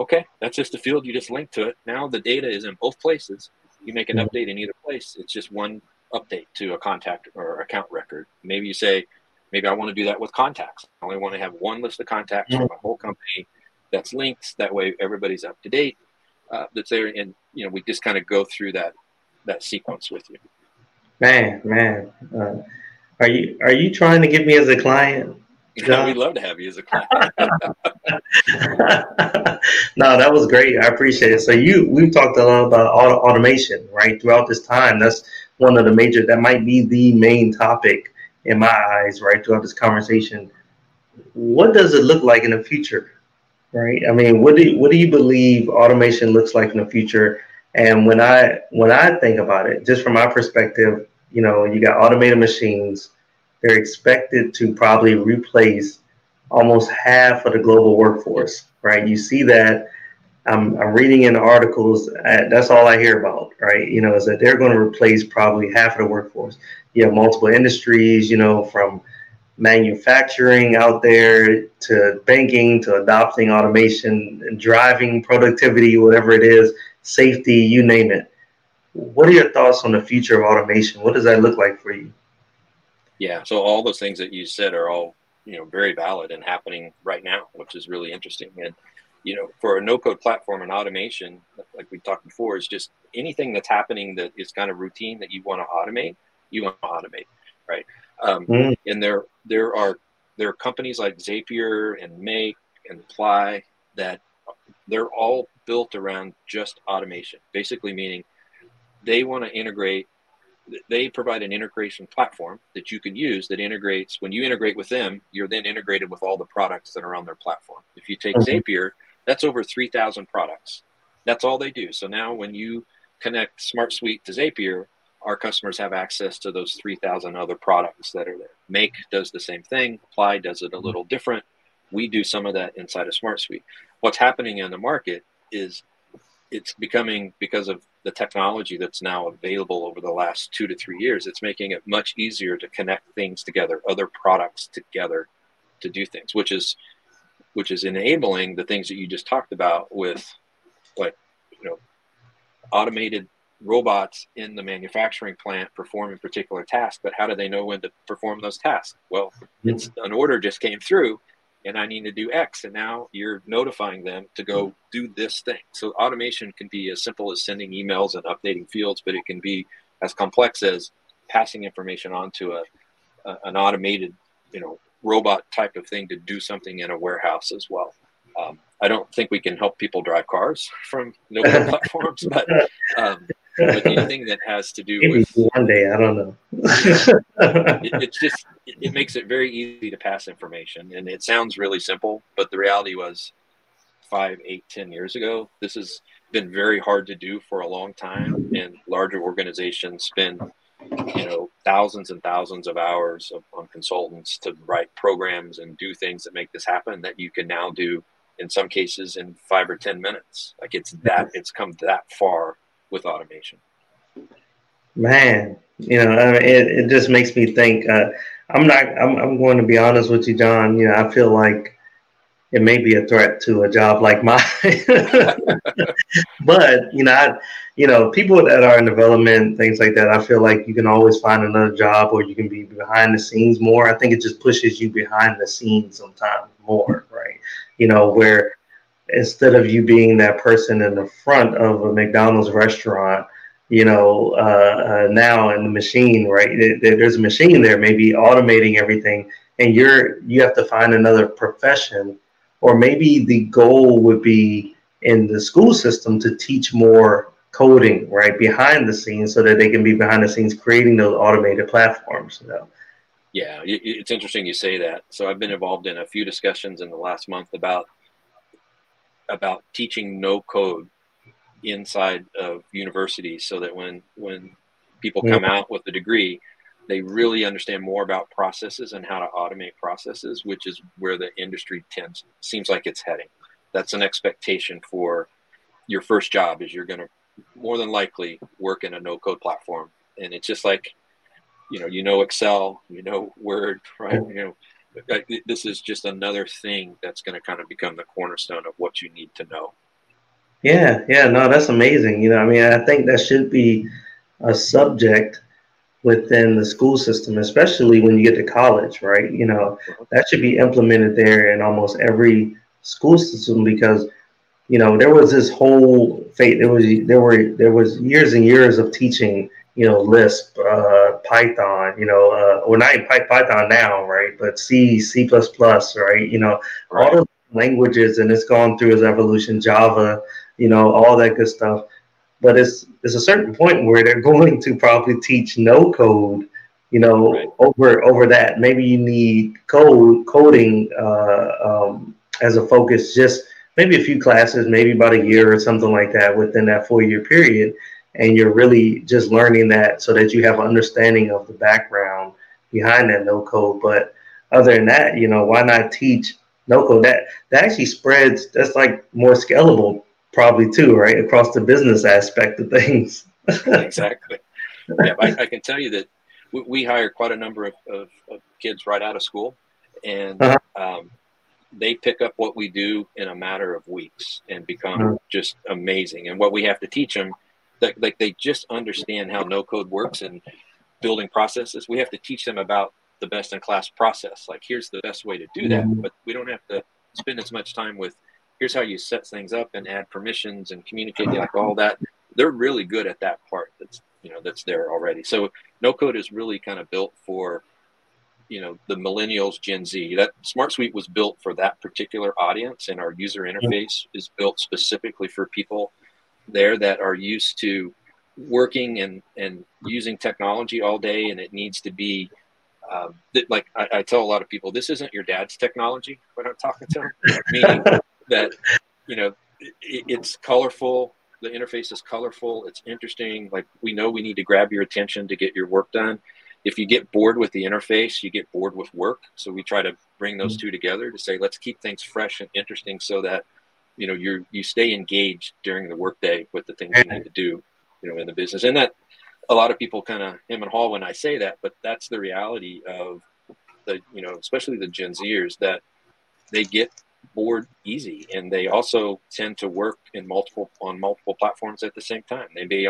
Okay, that's just a field. You just link to it. Now the data is in both places. You make an update in either place. It's just one update to a contact or account record. Maybe you say, maybe I want to do that with contacts. I only want to have one list of contacts for my whole company that's linked. That way everybody's up to date. Uh, that's there, and you know we just kind of go through that that sequence with you. Man, man, uh, are you are you trying to get me as a client? We'd love to have you as a client. no, that was great. I appreciate it. So you, we've talked a lot about auto, automation, right? Throughout this time, that's one of the major. That might be the main topic in my eyes, right? Throughout this conversation, what does it look like in the future, right? I mean, what do you, what do you believe automation looks like in the future? And when I when I think about it, just from my perspective, you know, you got automated machines they're expected to probably replace almost half of the global workforce, right? You see that. I'm, I'm reading in articles. Uh, that's all I hear about, right? You know, is that they're going to replace probably half of the workforce. You have multiple industries, you know, from manufacturing out there to banking to adopting automation driving productivity, whatever it is, safety, you name it. What are your thoughts on the future of automation? What does that look like for you? Yeah. So all those things that you said are all you know very valid and happening right now, which is really interesting. And you know, for a no-code platform and automation, like we talked before, is just anything that's happening that is kind of routine that you want to automate, you want to automate, right? Um, mm. And there there are there are companies like Zapier and Make and Ply that they're all built around just automation, basically meaning they want to integrate they provide an integration platform that you can use that integrates when you integrate with them you're then integrated with all the products that are on their platform. If you take mm-hmm. zapier that's over 3000 products. That's all they do. So now when you connect smart suite to zapier our customers have access to those 3000 other products that are there. Make does the same thing. Apply does it a mm-hmm. little different. We do some of that inside of smart suite. What's happening in the market is it's becoming because of the technology that's now available over the last two to three years it's making it much easier to connect things together other products together to do things which is which is enabling the things that you just talked about with like you know automated robots in the manufacturing plant performing particular tasks but how do they know when to perform those tasks? Well it's an order just came through and I need to do X. And now you're notifying them to go do this thing. So automation can be as simple as sending emails and updating fields, but it can be as complex as passing information on to a, a an automated, you know, robot type of thing to do something in a warehouse as well. Um, I don't think we can help people drive cars from no platforms, but um, with anything that has to do Maybe with one day, I don't know. it, it's just it, it, makes it very easy to pass information, and it sounds really simple, but the reality was five, eight, ten years ago, this has been very hard to do for a long time, and larger organizations spend you know thousands and thousands of hours of, on consultants to write programs and do things that make this happen that you can now do in some cases in five or ten minutes like it's that it's come that far with automation? Man, you know, I mean, it, it just makes me think. Uh, I'm not. I'm, I'm going to be honest with you, John. You know, I feel like it may be a threat to a job like mine. but you know, I, you know, people that are in development, things like that. I feel like you can always find another job, or you can be behind the scenes more. I think it just pushes you behind the scenes sometimes more, right? You know, where instead of you being that person in the front of a McDonald's restaurant, you know, uh, uh, now in the machine, right? there's a machine there, maybe automating everything, and you're you have to find another profession, or maybe the goal would be in the school system to teach more coding, right, behind the scenes, so that they can be behind the scenes creating those automated platforms. You know? Yeah, it's interesting you say that. So I've been involved in a few discussions in the last month about about teaching no code inside of universities so that when when people come out with a degree they really understand more about processes and how to automate processes which is where the industry tends seems like it's heading. That's an expectation for your first job is you're going to more than likely work in a no code platform. And it's just like you know you know excel you know word right? You know this is just another thing that's going to kind of become the cornerstone of what you need to know. Yeah, yeah, no, that's amazing. You know, I mean, I think that should be a subject within the school system, especially when you get to college, right? You know, that should be implemented there in almost every school system because you know, there was this whole fate. There was there were there was years and years of teaching, you know, Lisp, uh, Python, you know, uh, well not in Python now, right? But C, C plus plus, right? You know, right. all the languages, and it's gone through its evolution. Java, you know, all that good stuff. But it's it's a certain point where they're going to probably teach no code, you know, right. over over that. Maybe you need code coding uh, um, as a focus, just maybe a few classes, maybe about a year or something like that within that four year period. And you're really just learning that so that you have an understanding of the background behind that no code. But other than that, you know, why not teach no code? That that actually spreads. That's like more scalable, probably too, right, across the business aspect of things. exactly. Yeah, I, I, can tell you that we, we hire quite a number of, of, of, kids right out of school, and uh-huh. um, they pick up what we do in a matter of weeks and become mm-hmm. just amazing. And what we have to teach them, that like they just understand how no code works and building processes. We have to teach them about the best in class process. Like here's the best way to do that, but we don't have to spend as much time with here's how you set things up and add permissions and communicate like all that. They're really good at that part. That's you know that's there already. So no code is really kind of built for you know the millennials gen z that smart suite was built for that particular audience and our user interface is built specifically for people there that are used to working and and using technology all day and it needs to be um, th- like I, I, tell a lot of people this isn't your dad's technology when i'm talking to them meaning that you know it, it's colorful the interface is colorful it's interesting like we know we need to grab your attention to get your work done if you get bored with the interface, you get bored with work. So we try to bring those two together to say, let's keep things fresh and interesting so that, you know, you you stay engaged during the workday with the things you need to do, you know, in the business. And that a lot of people kind of him and haw when I say that, but that's the reality of the, you know, especially the Gen Zers that they get bored easy and they also tend to work in multiple on multiple platforms at the same time. They may be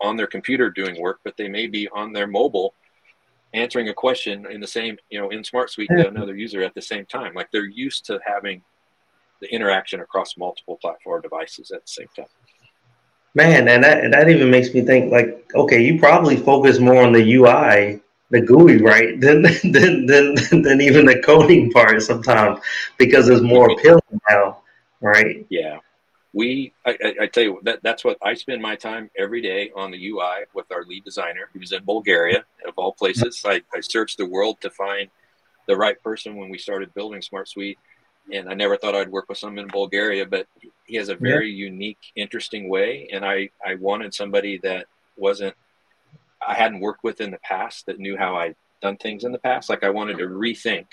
on their computer doing work, but they may be on their mobile answering a question in the same, you know, in Smart Suite to another user at the same time. Like they're used to having the interaction across multiple platform devices at the same time. Man, and that that even makes me think like, okay, you probably focus more on the UI, the GUI, right, than than than than even the coding part sometimes because it's more appealing now, right? Yeah we I, I, tell you that that's what I spend my time every day on the UI with our lead designer who's in Bulgaria of all places. Mm-hmm. I, I searched the world to find the right person when we started building Smart Suite, and I never thought I'd work with someone in Bulgaria, but he has a very yeah. unique, interesting way, and I I wanted somebody that wasn't I hadn't worked with in the past that knew how I'd done things in the past. Like I wanted to rethink,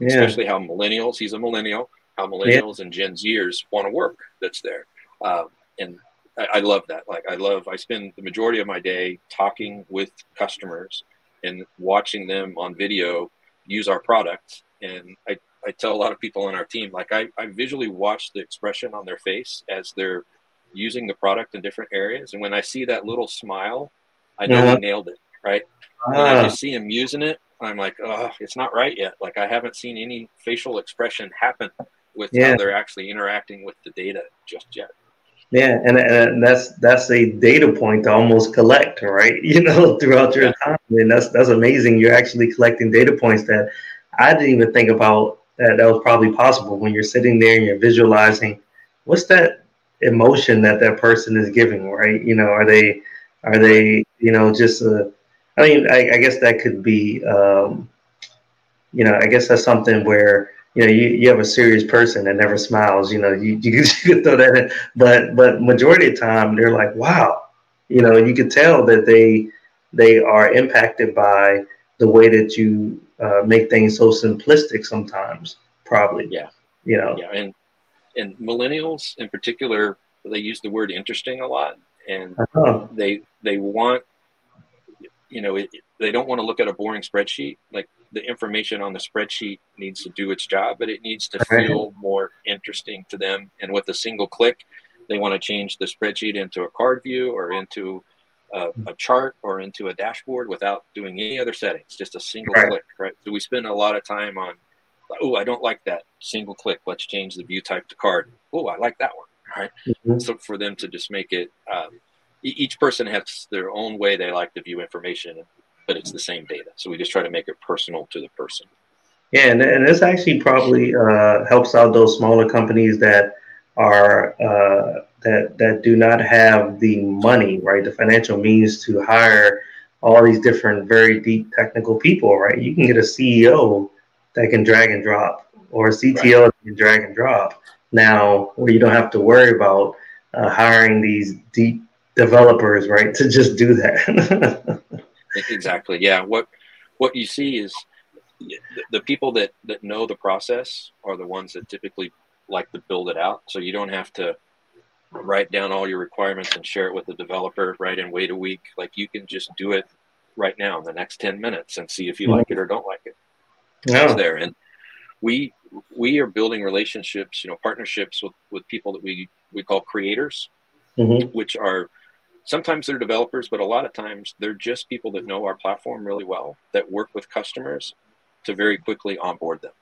yeah. especially how millennials. He's a millennial how millennials yeah. and Gen Zers want to work that's there. Um, and I, I, love that. Like, I love, I spend the majority of my day talking with customers and watching them on video use our product. And I, I tell a lot of people on our team, like, I, I visually watch the expression on their face as they're using the product in different areas. And when I see that little smile, I know uh-huh. nailed it, right? Uh-huh. When I just see them using it, I'm like, oh, it's not right yet. Like I haven't seen any facial expression happen with yeah. how they're actually interacting with the data just yet. Yeah, and, and that's that's a data point to almost collect, right? You know, throughout your yeah. time, and that's that's amazing. You're actually collecting data points that I didn't even think about that that was probably possible. When you're sitting there and you're visualizing what's that emotion that that person is giving, right? You know, are they are they you know just a I mean, I, I guess that could be, um, you know, I guess that's something where you know, you, you have a serious person that never smiles, you know, you, you, could throw that in, but, but majority of the time they're like, wow, you know, you could tell that they, they are impacted by the way that you uh, make things so simplistic sometimes, probably. Yeah. You know, yeah. And, and millennials in particular, they use the word interesting a lot and uh-huh. they, they want, you know, it, they don't want to look at a boring spreadsheet. Like the information on the spreadsheet needs to do its job, but it needs to feel more interesting to them. And with a single click, they want to change the spreadsheet into a card view or into a, a chart or into a dashboard without doing any other settings, just a single right. click, right? So we spend a lot of time on oh, I don't like that single click. Let's change the view type to card. Oh, I like that one. Right. Mm-hmm. So for them to just make it, um, each person has their own way they like to view information, but it's the same data. So we just try to make it personal to the person. Yeah, and, and this actually probably uh, helps out those smaller companies that are uh, that that do not have the money, right, the financial means to hire all these different very deep technical people, right? You can get a CEO that can drag and drop, or a CTO right. that can drag and drop. Now, where you don't have to worry about uh, hiring these deep developers, right, to just do that. exactly. Yeah. What what you see is the, the people that that know the process are the ones that typically like to build it out. So you don't have to write down all your requirements and share it with the developer, right? And wait a week. Like you can just do it right now in the next 10 minutes and see if you mm-hmm. like it or don't like it. Yeah. It's there. And we we are building relationships, you know, partnerships with, with people that we, we call creators, mm-hmm. which are sometimes they're developers, but a lot of times they're just people that know our platform really well, that work with customers to very quickly onboard them.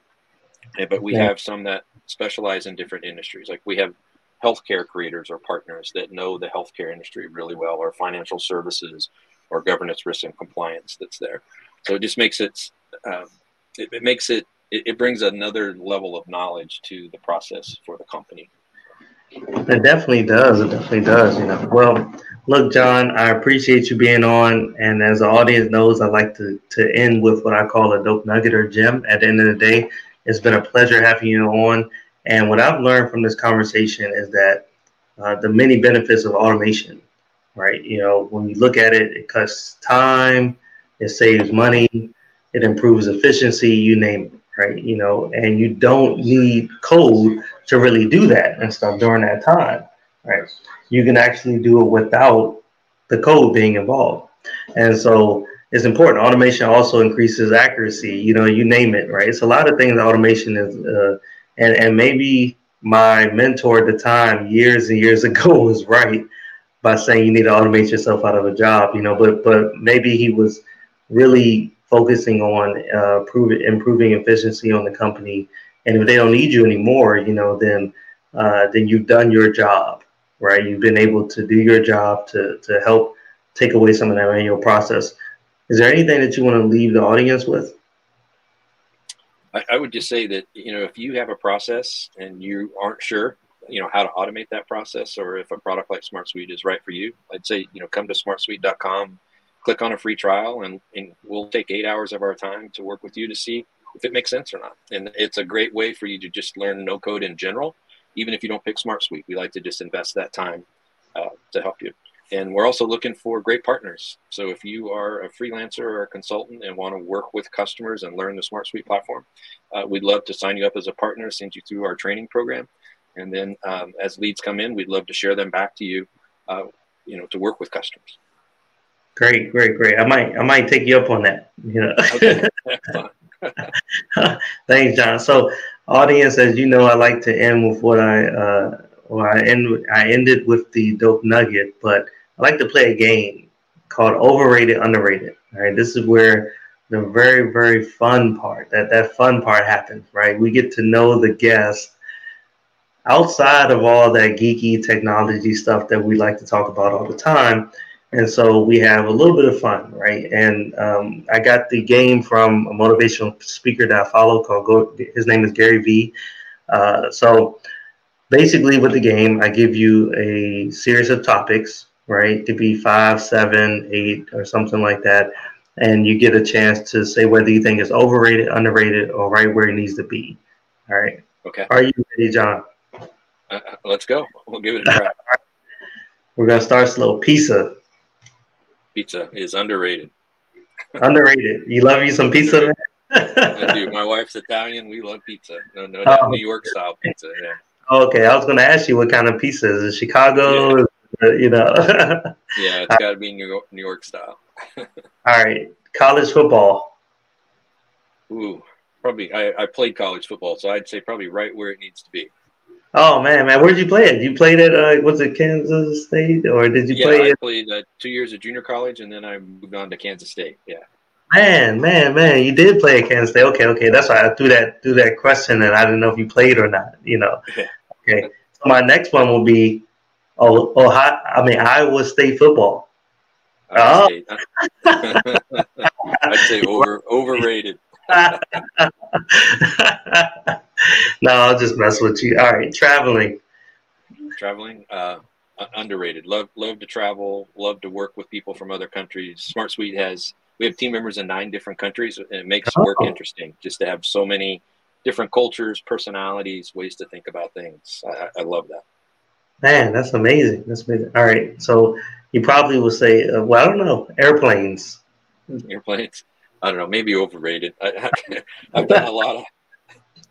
But we yeah. have some that specialize in different industries. Like we have healthcare creators or partners that know the healthcare industry really well, or financial services, or governance, risk, and compliance that's there. So it just makes it, um, it, it, makes it, it, it brings another level of knowledge to the process for the company. It definitely does. It definitely does. You know. Well, look, John, I appreciate you being on, and as the audience knows, I like to to end with what I call a dope nugget or gem. At the end of the day, it's been a pleasure having you on. And what I've learned from this conversation is that uh, the many benefits of automation, right? You know, when you look at it, it cuts time, it saves money, it improves efficiency, you name it, right? You know, and you don't need code to really do that and stuff during that time, right? You can actually do it without the code being involved. And so it's important. Automation also increases accuracy. You know, you name it, right? It's a lot of things. Automation is, uh, and and maybe my mentor at the time, years and years ago, was right by saying you need to automate yourself out of a job. You know, but but maybe he was really focusing on uh, improving improving efficiency on the company. And if they don't need you anymore, you know, then uh, then you've done your job, right? You've been able to do your job to to help take away some of that manual process. Is there anything that you want to leave the audience with? I, I would just say that you know if you have a process and you aren't sure you know how to automate that process or if a product like SmartSuite is right for you, I'd say you know come to smartsuite.com, click on a free trial, and, and we'll take eight hours of our time to work with you to see if it makes sense or not. And it's a great way for you to just learn no code in general, even if you don't pick SmartSuite. We like to just invest that time uh, to help you. And we're also looking for great partners. So if you are a freelancer or a consultant and want to work with customers and learn the SmartSuite platform, uh, we'd love to sign you up as a partner, send you through our training program. And then um, as leads come in, we'd love to share them back to you, uh, you know, to work with customers. Great, great, great. I might, I might take you up on that. You know. Okay. Thanks, John. So, audience, as you know, I like to end with what I, uh, well, I end, I ended with the dope nugget, but I like to play a game called Overrated, Underrated. All right, this is where the very, very fun part, that that fun part happens, right? We get to know the guest outside of all that geeky technology stuff that we like to talk about all the time. And so we have a little bit of fun, right? And um, I got the game from a motivational speaker that I follow called Go. His name is Gary Vee. Uh, so basically, with the game, I give you a series of topics, right? To be five, seven, eight, or something like that. And you get a chance to say whether you think it's overrated, underrated, or right where it needs to be. All right. Okay. Are you ready, John? Uh, let's go. We'll give it a try. We're gonna start slow. Pizza. Pizza is underrated. underrated. You love you some pizza, I do. My wife's Italian. We love pizza. No, no, oh, New York style pizza. Yeah. Okay, I was gonna ask you what kind of pizza is it? Chicago? Yeah. You know. yeah, it's got to be New York, New York style. All right, college football. Ooh, probably. I, I played college football, so I'd say probably right where it needs to be. Oh man, man, where'd you play it? You played at uh, was it Kansas State or did you yeah, play? I it? played uh, two years of junior college and then I moved on to Kansas State. Yeah. Man, man, man, you did play at Kansas State. Okay, okay, that's why I threw that threw that question, and I didn't know if you played or not. You know. Okay. So my next one will be, oh, oh, I mean Iowa State football. Oh. I'd say over overrated. no, I'll just mess with you. All right, traveling. Traveling, uh, underrated. Love, love to travel. Love to work with people from other countries. Smart Suite has we have team members in nine different countries, and it makes oh. work interesting just to have so many different cultures, personalities, ways to think about things. I, I love that. Man, that's amazing. That's amazing. All right, so you probably will say, uh, well, I don't know, airplanes. Airplanes. I don't know, maybe overrated. I, have done a lot of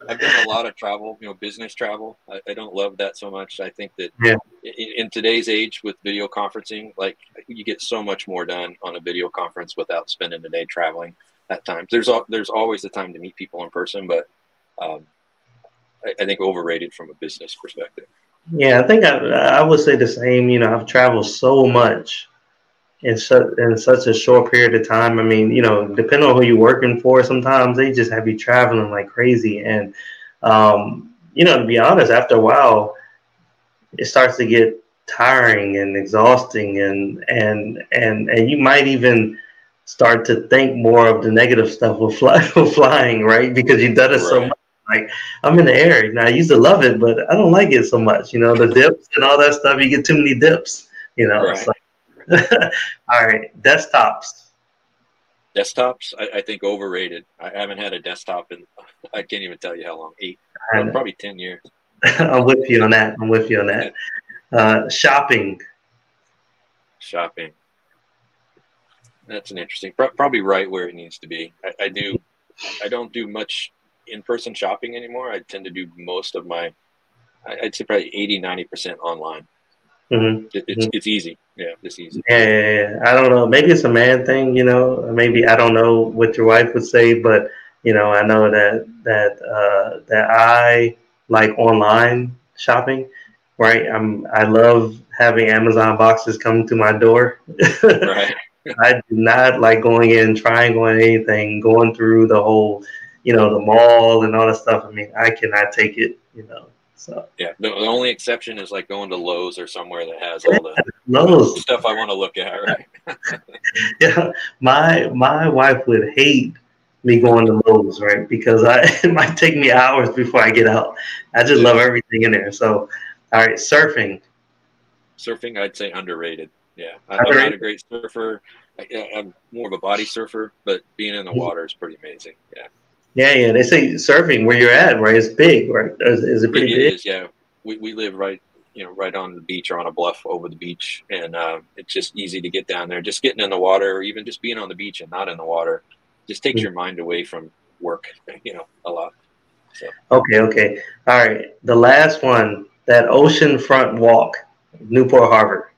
I've done a lot of travel, you know, business travel. I, I don't love that so much. I think that yeah. in, in, today's age with video conferencing, like you get so much more done on a video conference without spending a day traveling at times. There's there's always the time to meet people in person, but um, I, I think overrated from a business perspective. Yeah, I think I, I would say the same. You know, I've traveled so much in such in such a short period of time. I mean, you know, depending on who you're working for, sometimes they just have you traveling like crazy. And um, you know, to be honest, after a while, it starts to get tiring and exhausting, and and and and you might even start to think more of the negative stuff with, fly, flying, right? Because you've done it right. so much. Like I'm in the air now. I used to love it, but I don't like it so much. You know, the dips and all that stuff. You get too many dips. You know, right. like, All right, desktops. Desktops, I, I, think overrated. I haven't had a desktop in I can't even tell you how long. Eight, probably ten years. I'm with you on that. I'm with you on that. Uh, shopping. Shopping. That's an interesting. Probably right where it needs to be. I, I do. I don't do much in-person shopping anymore. I tend to do most of my. I'd say probably 80, 90 percent online. Mm-hmm. It, it's, mm-hmm. it's easy. Yeah, it's easy. Yeah, yeah, yeah, I don't know. Maybe it's a man thing, you know. Maybe I don't know what your wife would say, but you know, I know that that uh, that I like online shopping. Right, I'm. I love having Amazon boxes come to my door. right. I do not like going in, trying on anything, going through the whole, you know, the mall and all that stuff. I mean, I cannot take it. You know, so yeah, the, the, only exception is like going to Lowe's or somewhere that has all the Lowe's stuff I want to look at. Right? yeah, my my wife would hate me going to Lowe's, right? Because I it might take me hours before I get out. I just yeah. love everything in there. So, all right, surfing. Surfing, I'd say underrated. Yeah, I'm not a great surfer. I, am more of a body surfer, but being in the mm-hmm. water is pretty amazing. Yeah. Yeah, yeah. They say surfing where you're at, right? It's big, right? Is, is it pretty it big? Is, yeah. We, we live right, you know, right on the beach or on a bluff over the beach, and uh, it's just easy to get down there. Just getting in the water, or even just being on the beach and not in the water, just takes mm-hmm. your mind away from work, you know, a lot. So. Okay, okay, all right. The last one, that oceanfront walk, Newport Harbor.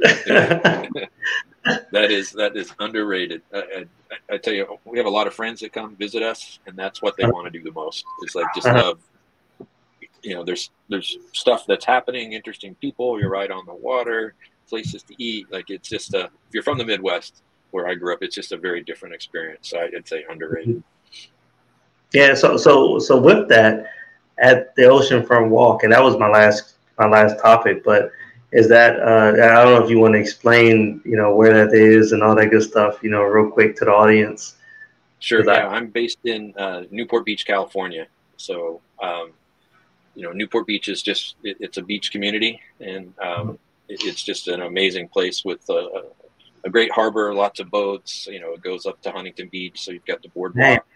that is that is underrated. I, I, I, tell you, we have a lot of friends that come visit us, and that's what they want to do the most. It's like just uh-huh. love. You know, there's there's stuff that's happening, interesting people. You're right on the water, places to eat. Like it's just a. If you're from the Midwest, where I grew up, it's just a very different experience. So I'd say underrated. Yeah. So so so with that, at the oceanfront walk, and that was my last my last topic, but is that uh, I don't know if you want to explain, you know, where that is and all that good stuff, you know, real quick to the audience. Sure. Yeah, I, am based in uh, Newport Beach, California. So, um, you know, Newport Beach is just it, it's a beach community, and um, it, it's just an amazing place with a, a, great harbor, lots of boats. You know, it goes up to Huntington Beach, so you've got the boardwalk.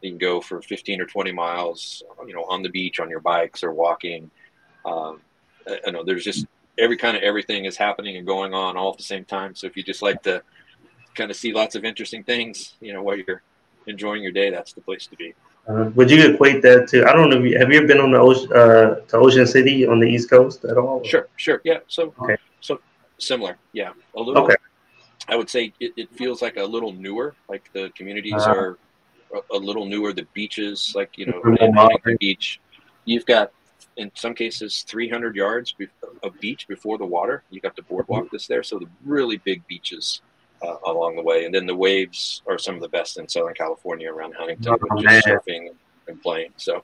You can go for 15 or 20 miles, you know, on the beach on your bikes or walking. Um, I know there's just every kind of everything is happening and going on all at the same time. So if you just like to kind of see lots of interesting things, you know, while you're enjoying your day, that's the place to be. Uh, would you equate that to? I don't know. Have you ever been on the ocean, uh, to Ocean City on the East Coast at all? Sure, sure, yeah. So, okay. so similar, yeah. A little. Okay. I would say it, it feels like a little newer. Like the communities uh, are a, a, little newer. The beaches, like you know, Beach, you've got in some cases 300 yards of beach before the water. You got the boardwalk that's there, so the really big beaches uh, along the way. And then the waves are some of the best in Southern California around Huntington, Oh, just surfing and playing. So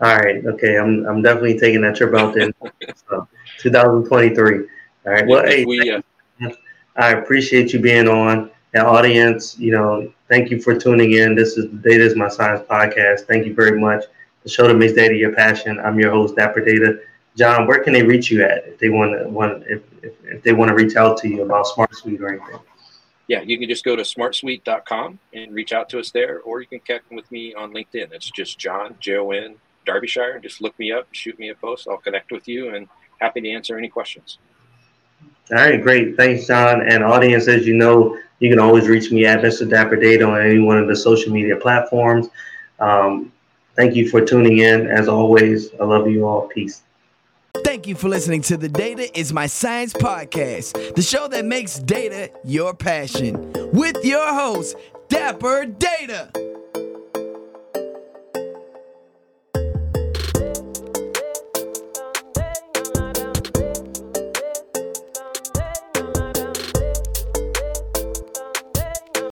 All right. Okay. I'm I'm definitely taking that trip out then. so, 2023. All right. Well, hey, we, uh, I appreciate you being on. And audience, you know, thank you for tuning in. This is Data is My Science podcast. Thank you very much. The show that makes data your passion. I'm your host, Dapper Data. John, where can they reach you at if they want to want if, if, if they want to reach out to you about Smart Suite or anything? yeah, you can just go to smartsuite.com and reach out to us there, or you can connect with me on LinkedIn. It's just John, J O N, Derbyshire. Just look me up, shoot me a post. I'll connect with you and happy to answer any questions. All right, great. Thanks, John. And audience, as you know, you can always reach me at Mr. Dapper Data on any one of the social media platforms. Um, thank you for tuning in. As always, I love you all. Peace. Thank you for listening to the Data is My Science podcast, the show that makes data your passion, with your host, Dapper Data.